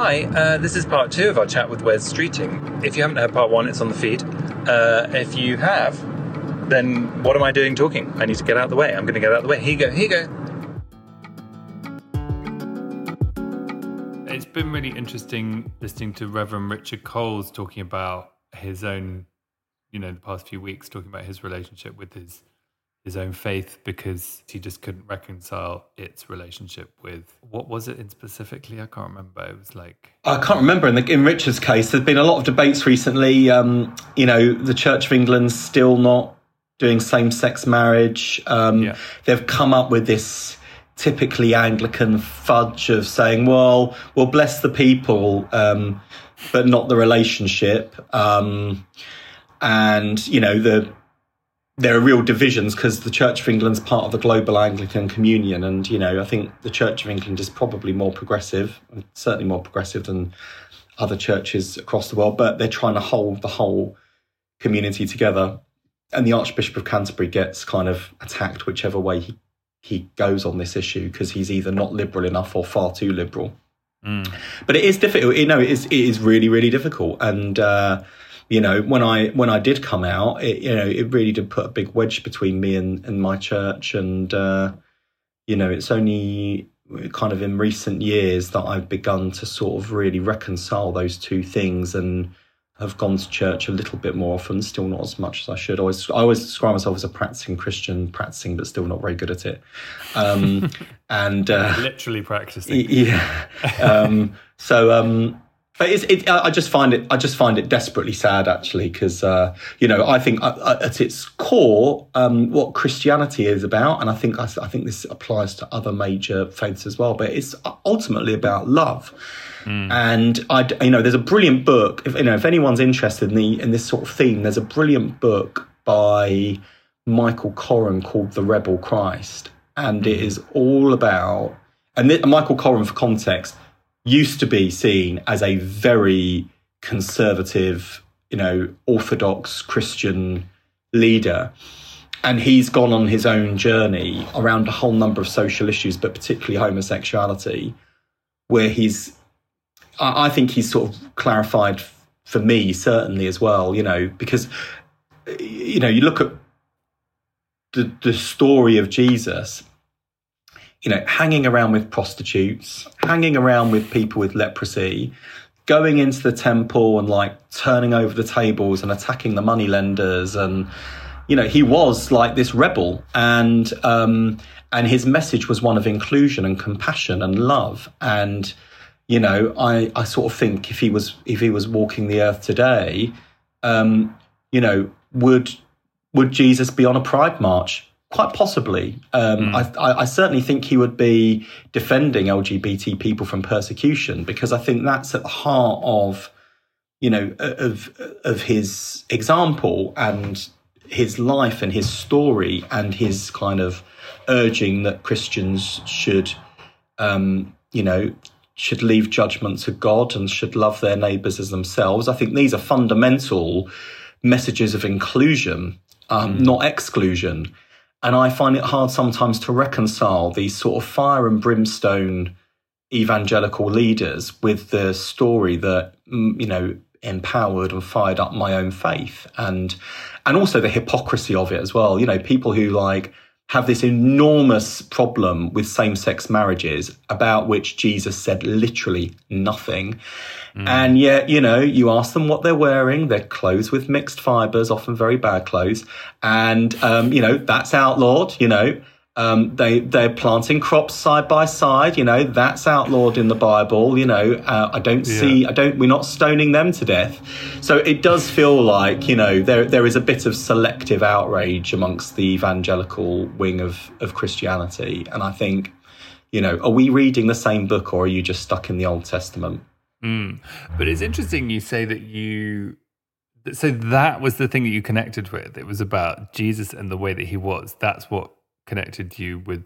Hi, uh, this is part two of our chat with Wes Streeting. If you haven't heard part one, it's on the feed. Uh, if you have, then what am I doing talking? I need to get out of the way. I'm going to get out of the way. Here you go. Here you go. It's been really interesting listening to Reverend Richard Coles talking about his own, you know, the past few weeks, talking about his relationship with his his own faith because he just couldn't reconcile its relationship with what was it in specifically? I can't remember. It was like I can't remember. In, the, in Richard's case, there's been a lot of debates recently. Um, you know, the Church of England's still not doing same-sex marriage. Um, yeah. They've come up with this typically Anglican fudge of saying, "Well, we'll bless the people, um, but not the relationship." Um, and you know the there are real divisions because the Church of England's part of the global Anglican Communion, and you know I think the Church of England is probably more progressive, certainly more progressive than other churches across the world. But they're trying to hold the whole community together, and the Archbishop of Canterbury gets kind of attacked whichever way he he goes on this issue because he's either not liberal enough or far too liberal. Mm. But it is difficult. You know, it is it is really really difficult, and. Uh, you know, when I when I did come out, it, you know, it really did put a big wedge between me and, and my church, and uh, you know, it's only kind of in recent years that I've begun to sort of really reconcile those two things and have gone to church a little bit more often, still not as much as I should. I always, I always describe myself as a practicing Christian, practicing but still not very good at it. Um, and uh, literally practicing, yeah. Um, so, um, it, I just find it. I just find it desperately sad, actually, because uh, you know I think uh, uh, at its core, um, what Christianity is about, and I think I, I, think this applies to other major faiths as well. But it's ultimately about love. Mm. And I, you know, there's a brilliant book. If you know, if anyone's interested in the in this sort of theme, there's a brilliant book by Michael Coren called "The Rebel Christ," and mm. it is all about. And th- Michael Coren, for context used to be seen as a very conservative, you know, orthodox Christian leader. And he's gone on his own journey around a whole number of social issues, but particularly homosexuality, where he's, I think he's sort of clarified for me, certainly as well, you know, because, you know, you look at the, the story of Jesus you know, hanging around with prostitutes, hanging around with people with leprosy, going into the temple and like turning over the tables and attacking the money lenders and you know he was like this rebel. And um and his message was one of inclusion and compassion and love. And you know i i sort of think if he was if he was walking the earth today um you know would would jesus be on a pride march Quite possibly. Um, mm. I, I, certainly think he would be defending LGBT people from persecution because I think that's at the heart of, you know, of of his example and his life and his story and his kind of urging that Christians should, um, you know, should leave judgment to God and should love their neighbours as themselves. I think these are fundamental messages of inclusion, um, mm. not exclusion. And I find it hard sometimes to reconcile these sort of fire and brimstone evangelical leaders with the story that, mm, you know, empowered and fired up my own faith. And and also the hypocrisy of it as well. You know people who like have this enormous problem with same sex marriages about which Jesus said literally nothing. Mm. And yet, you know, you ask them what they're wearing, they're clothes with mixed fibers, often very bad clothes. And, um, you know, that's outlawed, you know. Um, they they're planting crops side by side. You know that's outlawed in the Bible. You know uh, I don't yeah. see I don't we're not stoning them to death. So it does feel like you know there there is a bit of selective outrage amongst the evangelical wing of of Christianity, and I think you know are we reading the same book or are you just stuck in the Old Testament? Mm. But it's interesting you say that you so that was the thing that you connected with. It was about Jesus and the way that he was. That's what connected you with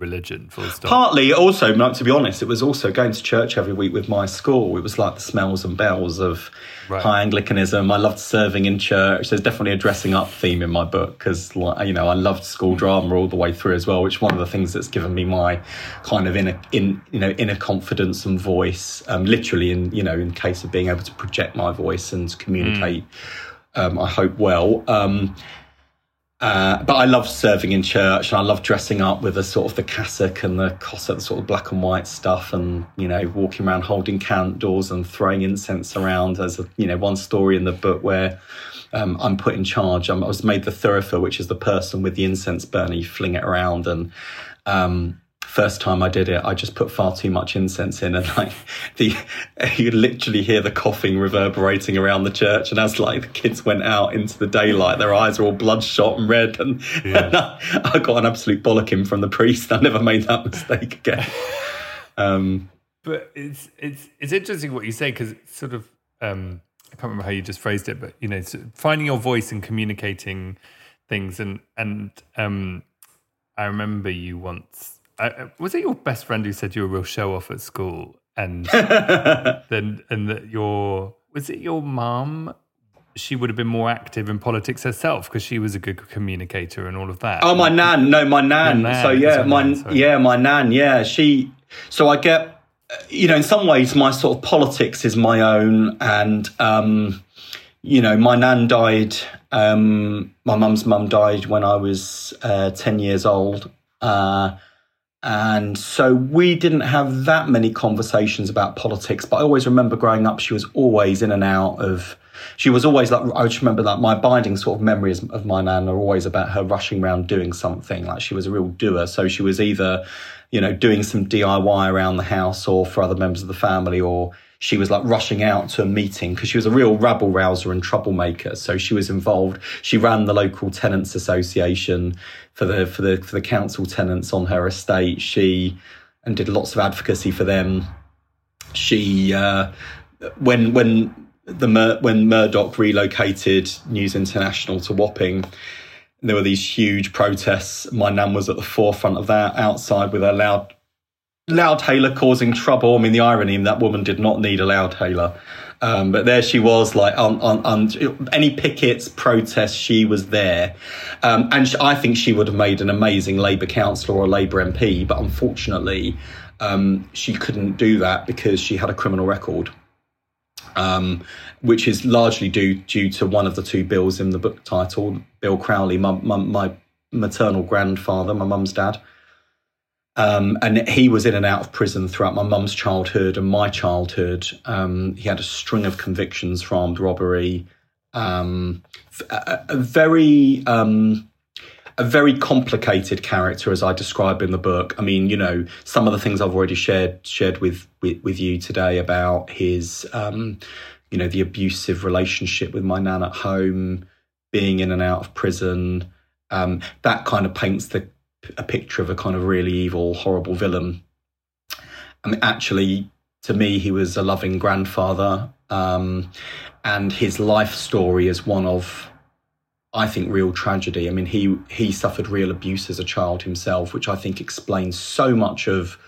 religion full stop. Partly also to be honest it was also going to church every week with my school. It was like the smells and bells of right. high anglicanism. I loved serving in church. There's definitely a dressing up theme in my book because like you know i loved school drama all the way through as well which is one of the things that's given me my kind of inner in you know inner confidence and voice um, literally in you know in case of being able to project my voice and communicate mm. um, i hope well. Um, uh, but I love serving in church and I love dressing up with the sort of the cassock and the cossack, the sort of black and white stuff, and you know, walking around holding candles and throwing incense around. There's a, you know one story in the book where um, I'm put in charge. I'm, i was made the thurifer, which is the person with the incense burner. You fling it around and um, first time I did it, I just put far too much incense in, and like the you literally hear the coughing reverberating around the church. And as like the kids went out into the daylight, their eyes were all bloodshot and red, and, yeah. and I, I, got an absolute bollocking from the priest. I never made that mistake again. Um, but it's it's it's interesting what you say because sort of um, I can't remember how you just phrased it, but you know, finding your voice and communicating things, and and um, I remember you once uh, was it your best friend who said you were a real show off at school, and then and that your was it your mum? She would have been more active in politics herself because she was a good communicator and all of that. Oh, my nan, no, my nan. nan. So yeah, my nan, yeah, my nan, yeah. She. So I get, you know, in some ways, my sort of politics is my own, and um, you know, my nan died. Um, my mum's mum died when I was uh, ten years old. Uh, and so we didn't have that many conversations about politics, but I always remember growing up, she was always in and out of, she was always like, I just remember that my binding sort of memories of my nan are always about her rushing around doing something. Like she was a real doer. So she was either, you know, doing some DIY around the house or for other members of the family or she was like rushing out to a meeting because she was a real rabble rouser and troublemaker. So she was involved. She ran the local tenants association for the for the for the council tenants on her estate. She and did lots of advocacy for them. She uh, when when the Mur- when Murdoch relocated News International to Wapping, there were these huge protests. My nan was at the forefront of that outside with her loud loudhailer causing trouble. I mean, the irony that woman did not need a loudhailer. Um, but there she was, like on, on, on any pickets, protests, she was there. Um, and she, I think she would have made an amazing Labour councillor or Labour MP, but unfortunately, um, she couldn't do that because she had a criminal record. Um, which is largely due due to one of the two bills in the book title, Bill Crowley, my, my, my maternal grandfather, my mum's dad, um, and he was in and out of prison throughout my mum's childhood and my childhood. Um, he had a string of convictions for armed robbery. Um, a, a, very um, a very complicated character, as I describe in the book. I mean, you know, some of the things I've already shared shared with with, with you today about his, um, you know, the abusive relationship with my nan at home, being in and out of prison. Um, that kind of paints the a picture of a kind of really evil, horrible villain. I mean, actually, to me, he was a loving grandfather, um, and his life story is one of, I think, real tragedy. I mean, he he suffered real abuse as a child himself, which I think explains so much of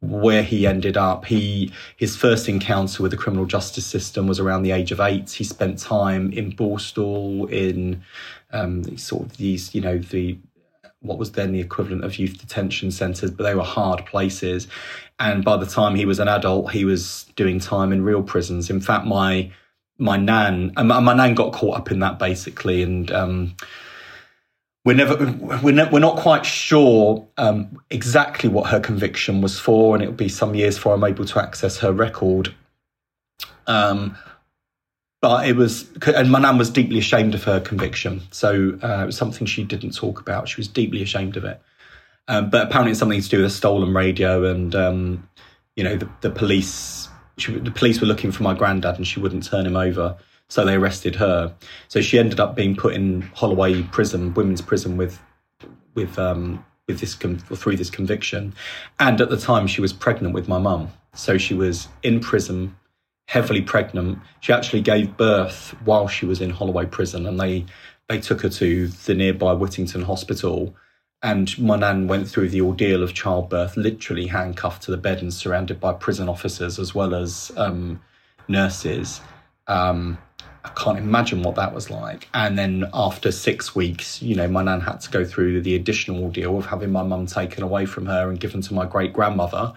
where he ended up. He his first encounter with the criminal justice system was around the age of eight. He spent time in Borstal in um, sort of these, you know, the what was then the equivalent of youth detention centres, but they were hard places. And by the time he was an adult, he was doing time in real prisons. In fact, my my nan, and my, my nan got caught up in that basically, and um, we're never we're, ne- we're not quite sure um, exactly what her conviction was for, and it'll be some years before I'm able to access her record. Um, but it was, and my nan was deeply ashamed of her conviction, so uh, it was something she didn't talk about. She was deeply ashamed of it. Um, but apparently, it's something to do with a stolen radio, and um, you know, the, the police. She, the police were looking for my granddad, and she wouldn't turn him over. So they arrested her. So she ended up being put in Holloway prison, women's prison, with with um, with this through this conviction. And at the time, she was pregnant with my mum. So she was in prison, heavily pregnant. She actually gave birth while she was in Holloway prison, and they they took her to the nearby Whittington Hospital. And my nan went through the ordeal of childbirth, literally handcuffed to the bed and surrounded by prison officers as well as um, nurses. Um, I can't imagine what that was like. And then after six weeks, you know, my nan had to go through the additional ordeal of having my mum taken away from her and given to my great grandmother.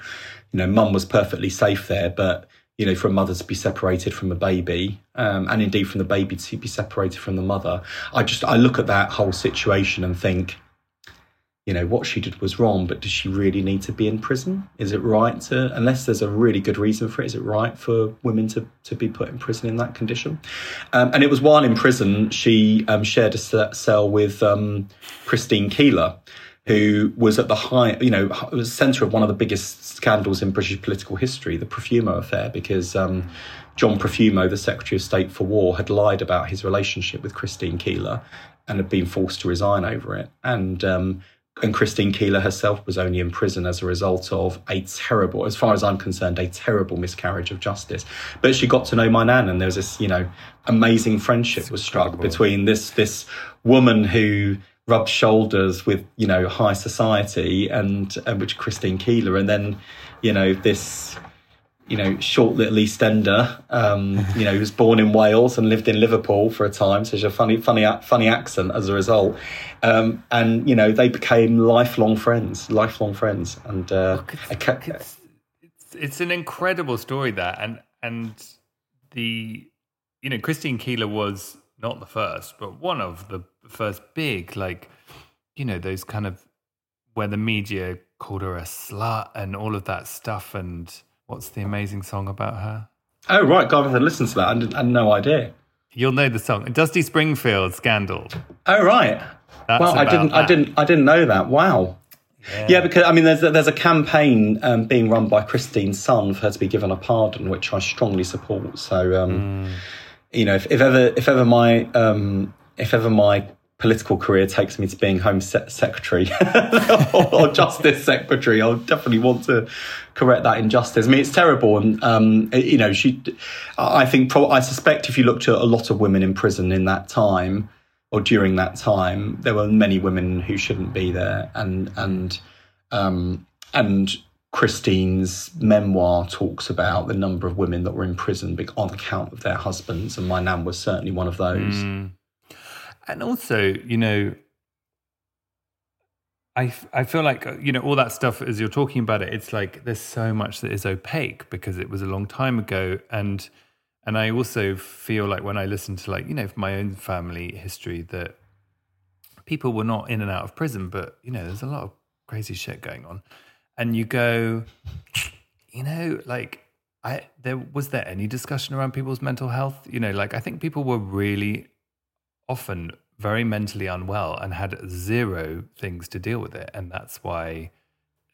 You know, mum was perfectly safe there, but you know, for a mother to be separated from a baby, um, and indeed from the baby to be separated from the mother, I just I look at that whole situation and think, you know, what she did was wrong, but does she really need to be in prison? Is it right to, unless there's a really good reason for it, is it right for women to, to be put in prison in that condition? Um, and it was while in prison, she um, shared a cell with um, Christine Keeler, who was at the high, you know, was centre of one of the biggest scandals in British political history, the Profumo affair, because um, John Profumo, the Secretary of State for War, had lied about his relationship with Christine Keeler and had been forced to resign over it. And um, and Christine Keeler herself was only in prison as a result of a terrible, as far as I'm concerned, a terrible miscarriage of justice. But she got to know my nan, and there was this, you know, amazing friendship was struck between this this woman who rubbed shoulders with, you know, high society and, and which Christine Keeler, and then, you know, this you know, short little Eastender, um, you know, he was born in Wales and lived in Liverpool for a time, so she's a funny, funny, funny accent as a result. Um, and you know, they became lifelong friends, lifelong friends. And uh, Look, it's, it's, it's, it's an incredible story that, and and the, you know, Christine Keeler was not the first, but one of the first big, like, you know, those kind of where the media called her a slut and all of that stuff and What's the amazing song about her? Oh, right. God, I listened to that. I had no idea. You'll know the song. Dusty Springfield Scandal. Oh, right. That's well, I didn't, that. I didn't, I didn't know that. Wow. Yeah. yeah, because I mean, there's a, there's a campaign um, being run by Christine's son for her to be given a pardon, which I strongly support. So, um, mm. You know, if, if, ever if ever my um, if ever my political career takes me to being Home Se- Secretary or, or, Justice Secretary, I'll definitely want to correct that injustice. I mean, it's terrible, and um, you know, she. I think, pro- I suspect, if you looked at a lot of women in prison in that time or during that time, there were many women who shouldn't be there, and and um, and Christine's memoir talks about the number of women that were in prison on account of their husbands, and my nan was certainly one of those. Mm. And also, you know, I, I feel like uh, you know all that stuff as you're talking about it it's like there's so much that is opaque because it was a long time ago and and I also feel like when I listen to like you know my own family history that people were not in and out of prison but you know there's a lot of crazy shit going on and you go you know like I there was there any discussion around people's mental health you know like I think people were really often very mentally unwell and had zero things to deal with it. And that's why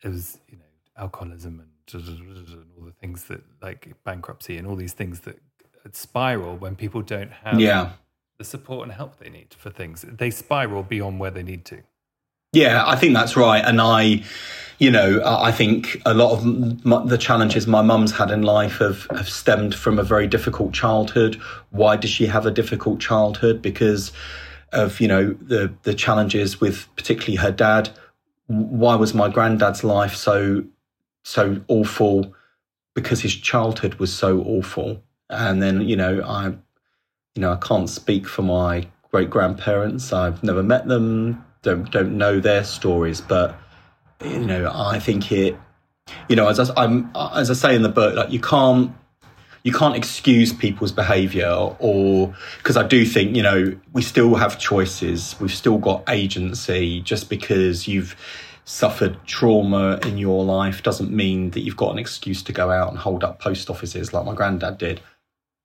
it was, you know, alcoholism and, all the things that like bankruptcy and all these things that spiral when people don't have yeah. the support and help they need for things. They spiral beyond where they need to. Yeah, I think that's right. And I, you know, I think a lot of the challenges my mum's had in life have, have stemmed from a very difficult childhood. Why does she have a difficult childhood? Because of, you know, the, the challenges with particularly her dad. Why was my granddad's life so, so awful? Because his childhood was so awful. And then, you know, I, you know, I can't speak for my great grandparents. I've never met them, don't, don't know their stories, but you know, I think it, you know, as I, am as I say in the book, like you can't, you can't excuse people's behaviour or because I do think you know we still have choices, we've still got agency. Just because you've suffered trauma in your life doesn't mean that you've got an excuse to go out and hold up post offices like my granddad did.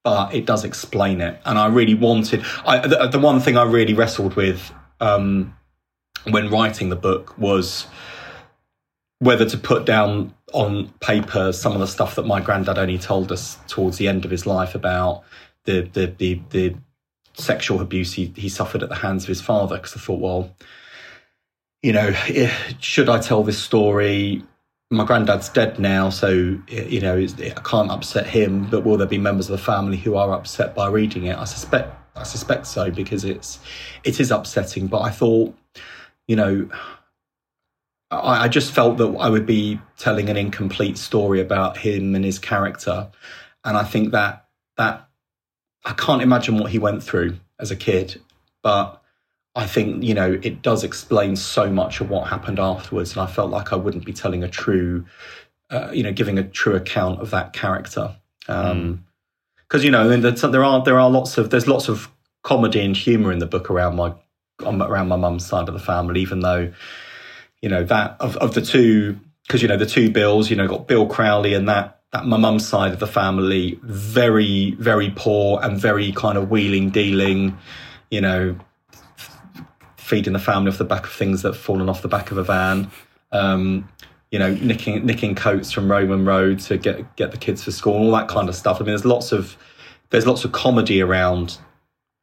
But it does explain it, and I really wanted. I, the, the one thing I really wrestled with um, when writing the book was whether to put down on paper some of the stuff that my granddad only told us towards the end of his life about the the the, the sexual abuse he, he suffered at the hands of his father. Because I thought, well, you know, eh, should I tell this story? My granddad's dead now, so you know I can't upset him. But will there be members of the family who are upset by reading it? I suspect I suspect so because it's it is upsetting. But I thought, you know, I, I just felt that I would be telling an incomplete story about him and his character, and I think that that I can't imagine what he went through as a kid, but I think you know it does explain so much of what happened afterwards, and I felt like I wouldn't be telling a true, uh, you know, giving a true account of that character. because um, mm. you know there are there are lots of there's lots of comedy and humor in the book around my around my mum's side of the family, even though you know that of, of the two because you know the two bills you know got bill crowley and that that my mum's side of the family very very poor and very kind of wheeling dealing you know feeding the family off the back of things that have fallen off the back of a van um, you know nicking nicking coats from roman road to get get the kids for school all that kind of stuff. I mean there's lots of there's lots of comedy around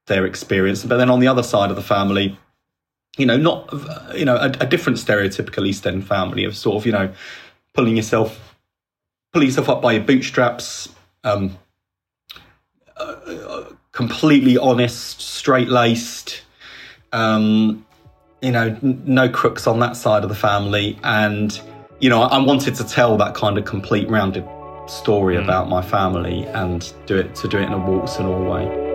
their experience but then on the other side of the family you know, not you know a, a, different stereotypical East End family of sort of you know pulling yourself pulling yourself up by your bootstraps, um, uh, completely honest, straight laced. Um, you know, n- no crooks on that side of the family, and you know, I, I wanted to tell that kind of complete rounded story mm. about my family and do it to do it in a warts and all way.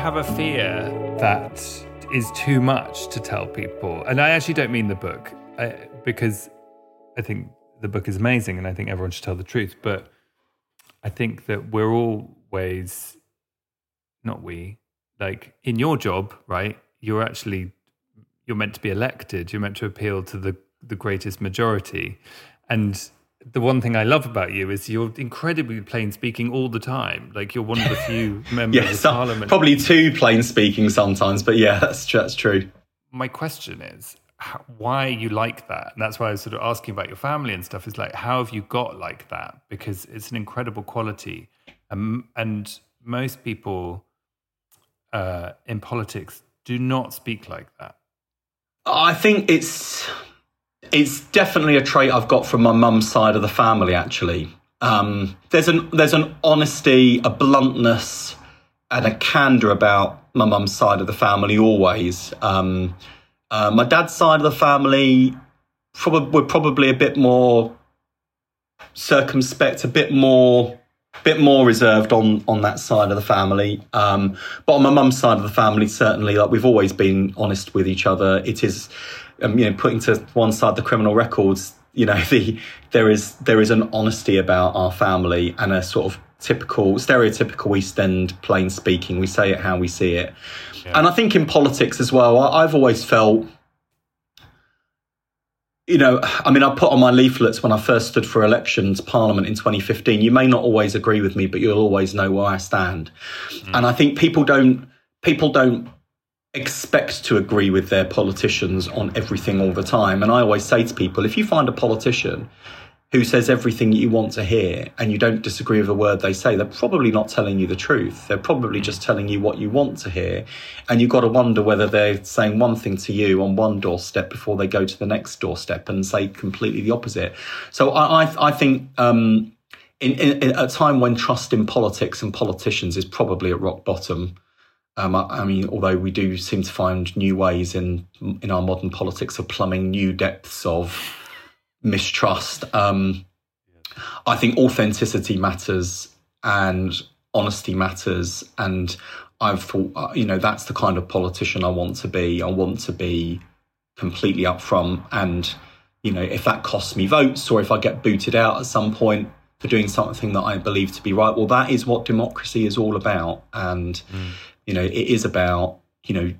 Have a fear that is too much to tell people. And I actually don't mean the book I, because I think the book is amazing and I think everyone should tell the truth. But I think that we're always, not we, like in your job, right? You're actually, you're meant to be elected. You're meant to appeal to the, the greatest majority. And the one thing I love about you is you're incredibly plain speaking all the time. Like you're one of the few members yeah, of some, parliament. Probably too plain speaking sometimes, but yeah, that's that's true. My question is how, why you like that, and that's why I was sort of asking about your family and stuff. Is like how have you got like that? Because it's an incredible quality, um, and most people uh, in politics do not speak like that. I think it's it's definitely a trait I've got from my mum's side of the family. Actually, um, there's an there's an honesty, a bluntness, and a candor about my mum's side of the family. Always, um, uh, my dad's side of the family probably were probably a bit more circumspect, a bit more bit more reserved on on that side of the family. Um, but on my mum's side of the family, certainly, like we've always been honest with each other. It is um, you know, putting to one side the criminal records, you know, the there is there is an honesty about our family and a sort of typical, stereotypical East End plain speaking. We say it how we see it. Yeah. And I think in politics as well, I, I've always felt you know, I mean, I put on my leaflets when I first stood for elections, Parliament in 2015. You may not always agree with me, but you'll always know where I stand. Mm. And I think people don't people don't expect to agree with their politicians on everything all the time. And I always say to people, if you find a politician who says everything you want to hear and you don't disagree with a word they say, they're probably not telling you the truth. They're probably just telling you what you want to hear. And you've got to wonder whether they're saying one thing to you on one doorstep before they go to the next doorstep and say completely the opposite. So I, I, I think um, in, in, in, a time when trust in politics and politicians is probably at rock bottom, um, I, I, mean, although we do seem to find new ways in in our modern politics of plumbing new depths of mistrust. Um, I think authenticity matters and honesty matters. And I've thought, uh, you know, that's the kind of politician I want to be. I want to be completely upfront. And, you know, if that costs me votes or if I get booted out at some point for doing something that I believe to be right, well, that is what democracy is all about. And, mm. You know, it is about, you know,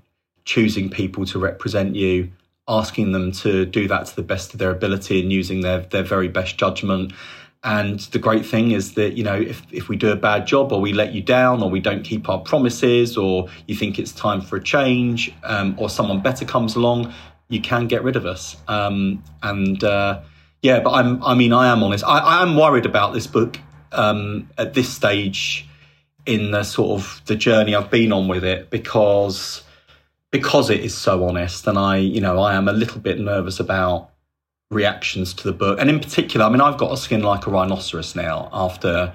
choosing people to represent you asking them to do that to the best of their ability and using their, their very best judgment. And the great thing is that, you know, if, if we do a bad job or we let you down or we don't keep our promises or you think it's time for a change um, or someone better comes along, you can get rid of us. Um, and uh, yeah, but I'm, I mean, I am honest. I, I am worried about this book um, at this stage in the sort of the journey I've been on with it because because it is so honest and I, you know, I am a little bit nervous about reactions to the book. And in particular, I mean, I've got a skin like a rhinoceros now after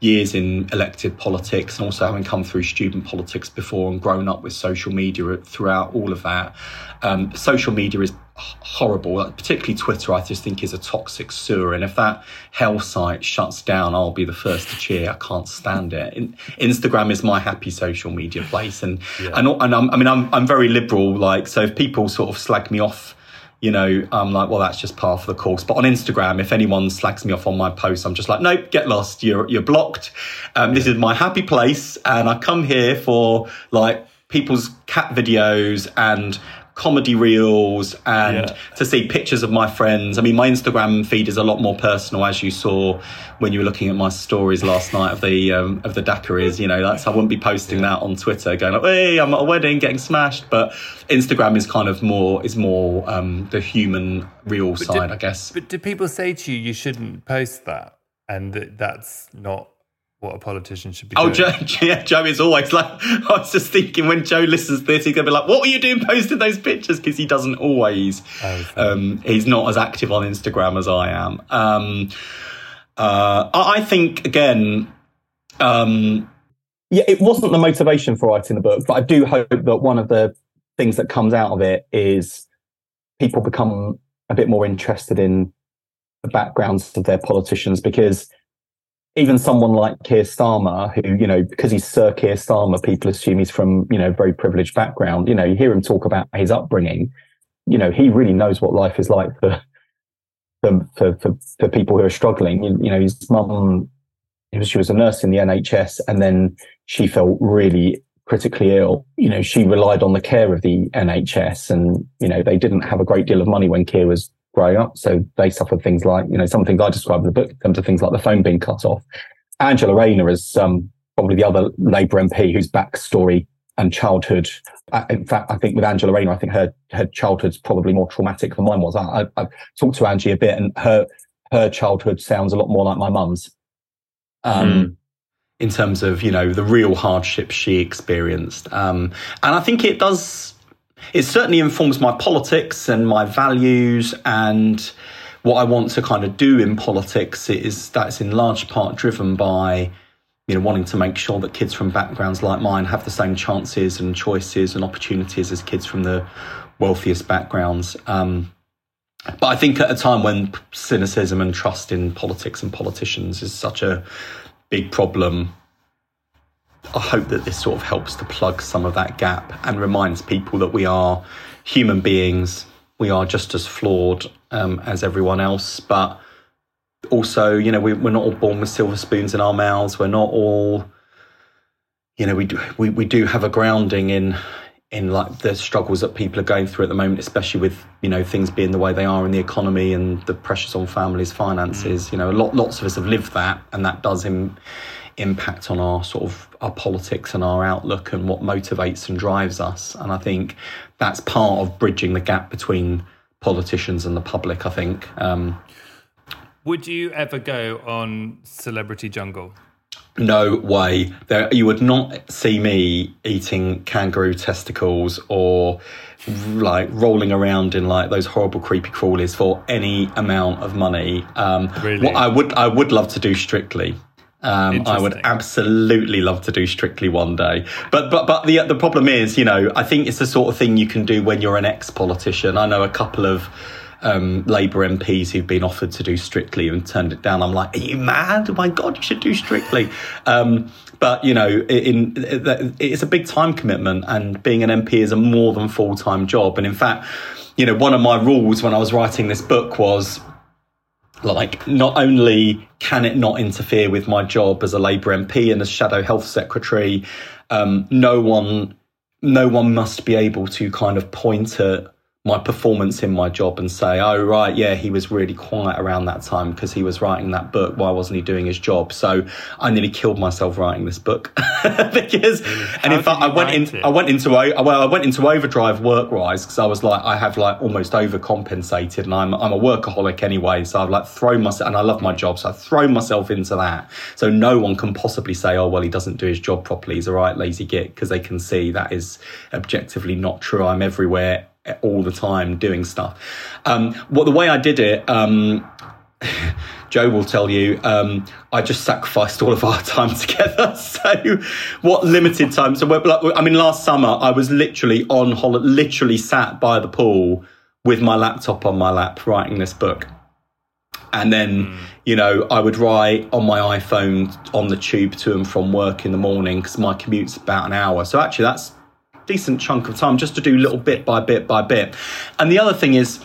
years in elected politics and also having come through student politics before and grown up with social media throughout all of that. Um, social media is horrible, particularly Twitter, I just think is a toxic sewer. And if that hell site shuts down, I'll be the first to cheer. I can't stand it. In, Instagram is my happy social media place. And, yeah. and, and I'm, I mean, I'm, I'm very liberal. Like, so if people sort of slag me off, you know, I'm like, well, that's just part of the course. But on Instagram, if anyone slags me off on my post, I'm just like, nope, get lost. You're, you're blocked. Um, this is my happy place. And I come here for like people's cat videos and comedy reels and yeah. to see pictures of my friends. I mean, my Instagram feed is a lot more personal, as you saw when you were looking at my stories last night of the um, of the daiquiris. You know, that's I wouldn't be posting yeah. that on Twitter, going like, "Hey, I'm at a wedding, getting smashed." But Instagram is kind of more is more um, the human real but side, I guess. But do people say to you, you shouldn't post that, and that that's not what a politician should be oh, doing. Joe, yeah, Joe is always like, I was just thinking when Joe listens to this, he's going to be like, what were you doing posting those pictures? Because he doesn't always, oh, um, he's not as active on Instagram as I am. Um, uh, I think, again, um, yeah, it wasn't the motivation for writing the book, but I do hope that one of the things that comes out of it is people become a bit more interested in the backgrounds of their politicians because even someone like Keir Starmer, who, you know, because he's Sir Keir Starmer, people assume he's from, you know, very privileged background. You know, you hear him talk about his upbringing. You know, he really knows what life is like for for for, for, people who are struggling. You, you know, his mum, she was a nurse in the NHS, and then she felt really critically ill. You know, she relied on the care of the NHS, and you know, they didn't have a great deal of money when Keir was growing up. So they suffered things like, you know, some things I describe in the book terms of things like the phone being cut off. Angela Rayner is um, probably the other Labour MP whose backstory and childhood. Uh, in fact, I think with Angela Rayner, I think her her childhood's probably more traumatic than mine was. I, I, have talked to Angie a bit, and her her childhood sounds a lot more like my mum's. Um, mm. In terms of you know the real hardships she experienced, um, and I think it does it certainly informs my politics and my values and what I want to kind of do in politics is that's in large part driven by you know wanting to make sure that kids from backgrounds like mine have the same chances and choices and opportunities as kids from the wealthiest backgrounds. Um, but I think at a time when cynicism and trust in politics and politicians is such a big problem, I hope that this sort of helps to plug some of that gap and reminds people that we are human beings. We are just as flawed um, as everyone else, but also, you know, we, we're not all born with silver spoons in our mouths. We're not all, you know, we do, we, we do have a grounding in in like the struggles that people are going through at the moment, especially with you know things being the way they are in the economy and the pressures on families' finances. Mm. You know, a lot, lots of us have lived that, and that does Im- impact on our sort of our politics and our outlook and what motivates and drives us. And I think that's part of bridging the gap between politicians and the public. I think. Um, Would you ever go on Celebrity Jungle? No way. There, you would not see me eating kangaroo testicles or like rolling around in like those horrible creepy crawlies for any amount of money. Um, really? What I would, I would love to do strictly. Um, I would absolutely love to do Strictly one day, but but but the the problem is, you know, I think it's the sort of thing you can do when you're an ex politician. I know a couple of um, Labour MPs who've been offered to do Strictly and turned it down. I'm like, are you mad? Oh my God, you should do Strictly. Um, but you know, in, in, it's a big time commitment, and being an MP is a more than full time job. And in fact, you know, one of my rules when I was writing this book was like not only can it not interfere with my job as a Labour MP and as Shadow Health Secretary, um, no one no one must be able to kind of point at my performance in my job and say, oh, right, yeah, he was really quiet around that time because he was writing that book. Why wasn't he doing his job? So I nearly killed myself writing this book because, and in fact, I went in, I went into, well, I went into overdrive work wise because I was like, I have like almost overcompensated and I'm, I'm a workaholic anyway. So I've like thrown myself, and I love my job. So I've thrown myself into that. So no one can possibly say, oh, well, he doesn't do his job properly. He's a right lazy git because they can see that is objectively not true. I'm everywhere all the time doing stuff. Um, what the way I did it, um, Joe will tell you, um, I just sacrificed all of our time together. So, what limited time? So, I mean, last summer I was literally on holiday, literally sat by the pool with my laptop on my lap writing this book. And then, mm. you know, I would write on my iPhone on the tube to and from work in the morning because my commute's about an hour. So actually, that's decent chunk of time just to do little bit by bit by bit. And the other thing is,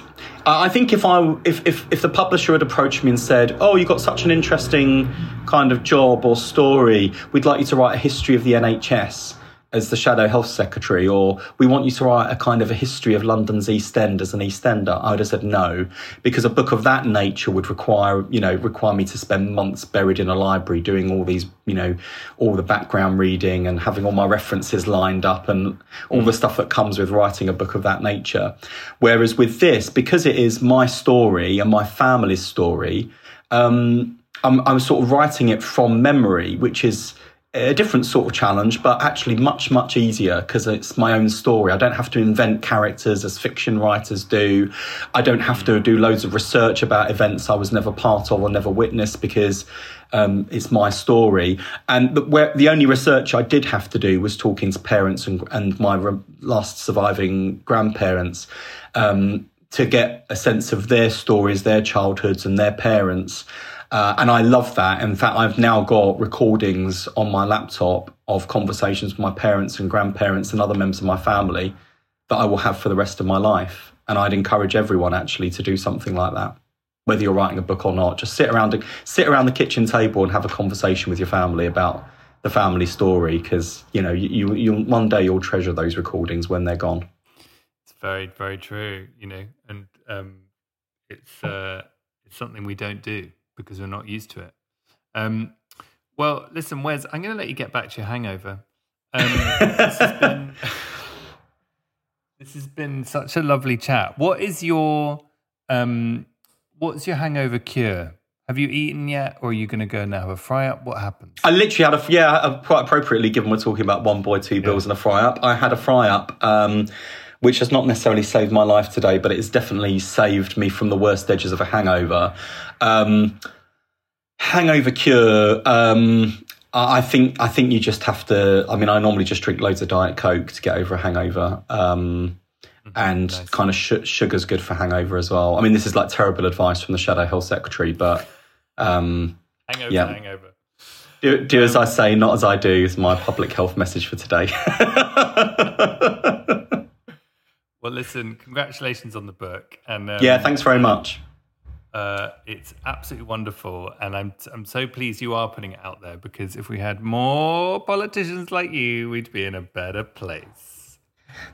I think if I if, if if the publisher had approached me and said, "Oh, you've got such an interesting kind of job or story, we'd like you to write a history of the NHS," as the Shadow Health Secretary, or we want you to write a kind of a history of London's East End as an East Ender, I would have said no, because a book of that nature would require, you know, require me to spend months buried in a library doing all these, you know, all the background reading and having all my references lined up and all the stuff that comes with writing a book of that nature. Whereas with this, because it is my story and my family's story, um, I'm, I'm sort of writing it from memory, which is a different sort of challenge, but actually much, much easier because it's my own story. I don't have to invent characters as fiction writers do. I don't have to do loads of research about events I was never part of or never witnessed because um, it's my story. And the, where, the only research I did have to do was talking to parents and, and my re- last surviving grandparents um, to get a sense of their stories, their childhoods, and their parents. Uh, and I love that. In fact, I've now got recordings on my laptop of conversations with my parents and grandparents and other members of my family that I will have for the rest of my life. And I'd encourage everyone actually to do something like that, whether you're writing a book or not. Just sit around, sit around the kitchen table and have a conversation with your family about the family story, because you know you, you one day you'll treasure those recordings when they're gone. It's very very true, you know, and um, it's uh, it's something we don't do because we're not used to it. Um, well, listen, Wes, I'm going to let you get back to your hangover. Um, this, has been, this has been such a lovely chat. What is your um, what's your hangover cure? Have you eaten yet, or are you going to go now have a fry up? What happens? I literally had a yeah, quite appropriately, given we're talking about one boy, two bills, yeah. and a fry up. I had a fry up. Um, which has not necessarily saved my life today, but it has definitely saved me from the worst edges of a hangover. Um, hangover cure. Um, I think I think you just have to. I mean, I normally just drink loads of diet coke to get over a hangover. Um, mm-hmm. and nice. kind of sh- sugar's good for hangover as well. I mean, this is like terrible advice from the Shadow Health Secretary, but um, hangover, yeah. hangover. Do, do as I say, not as I do. Is my public health message for today. well, listen, congratulations on the book, and um, yeah, thanks very much. Uh, it's absolutely wonderful, and I'm I'm so pleased you are putting it out there because if we had more politicians like you, we'd be in a better place.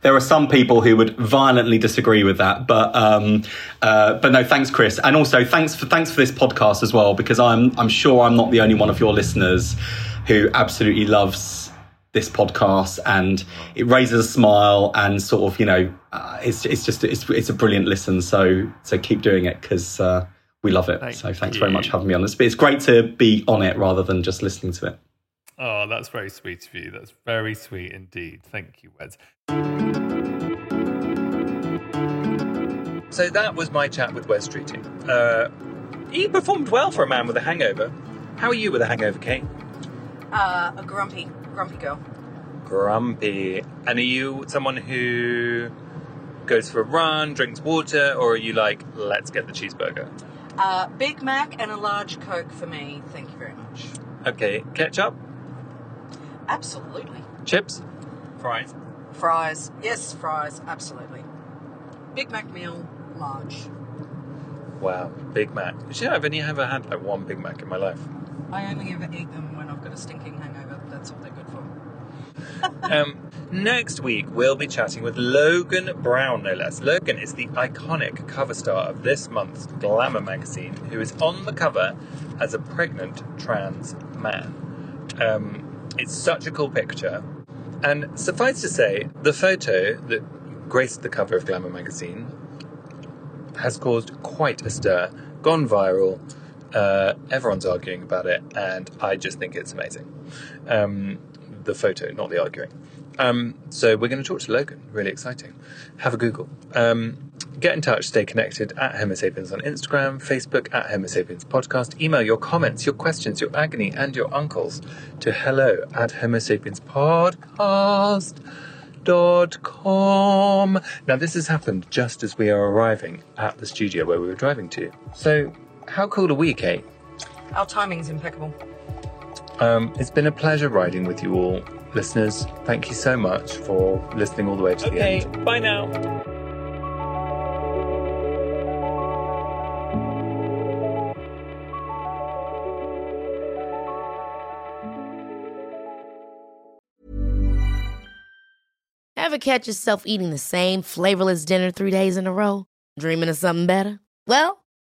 There are some people who would violently disagree with that, but um, uh, but no, thanks, Chris, and also thanks for thanks for this podcast as well because I'm I'm sure I'm not the only one of your listeners who absolutely loves this podcast and it raises a smile and sort of you know uh, it's it's just it's it's a brilliant listen so so keep doing it because uh, we love it Thank so thanks you. very much for having me on this but it's great to be on it rather than just listening to it Oh, that's very sweet of you. That's very sweet indeed. Thank you, Wes. So that was my chat with Wes Streeting. Uh, he performed well for a man with a hangover. How are you with a hangover, Kate? Uh, a grumpy, grumpy girl. Grumpy. And are you someone who goes for a run, drinks water, or are you like, let's get the cheeseburger? Uh, Big Mac and a large Coke for me. Thank you very much. Okay, ketchup, Absolutely. chips, fries. Fries. Yes, fries. Absolutely. Big Mac meal, large. Wow, Big Mac. You know, I've only ever had like one Big Mac in my life. I only ever eat them when I've got a stinking hangover. That's all they're good for. Um, next week, we'll be chatting with Logan Brown, no less. Logan is the iconic cover star of this month's Glamour magazine, who is on the cover as a pregnant trans man. Um, it's such a cool picture. And suffice to say, the photo that graced the cover of Glamour magazine has caused quite a stir, gone viral. Uh, everyone's arguing about it, and I just think it's amazing. Um, the photo, not the arguing. Um, so we're going to talk to Logan. Really exciting. Have a Google. Um, get in touch. Stay connected at Homo Sapiens on Instagram, Facebook at Homo Sapiens Podcast. Email your comments, your questions, your agony, and your uncles to hello at Homo Sapiens Podcast dot com. Now this has happened just as we are arriving at the studio where we were driving to. So how cool are we, Kate? Our timing's impeccable. Um, it's been a pleasure riding with you all, listeners. Thank you so much for listening all the way to the end. Okay, bye now. Ever catch yourself eating the same flavorless dinner three days in a row? Dreaming of something better? Well,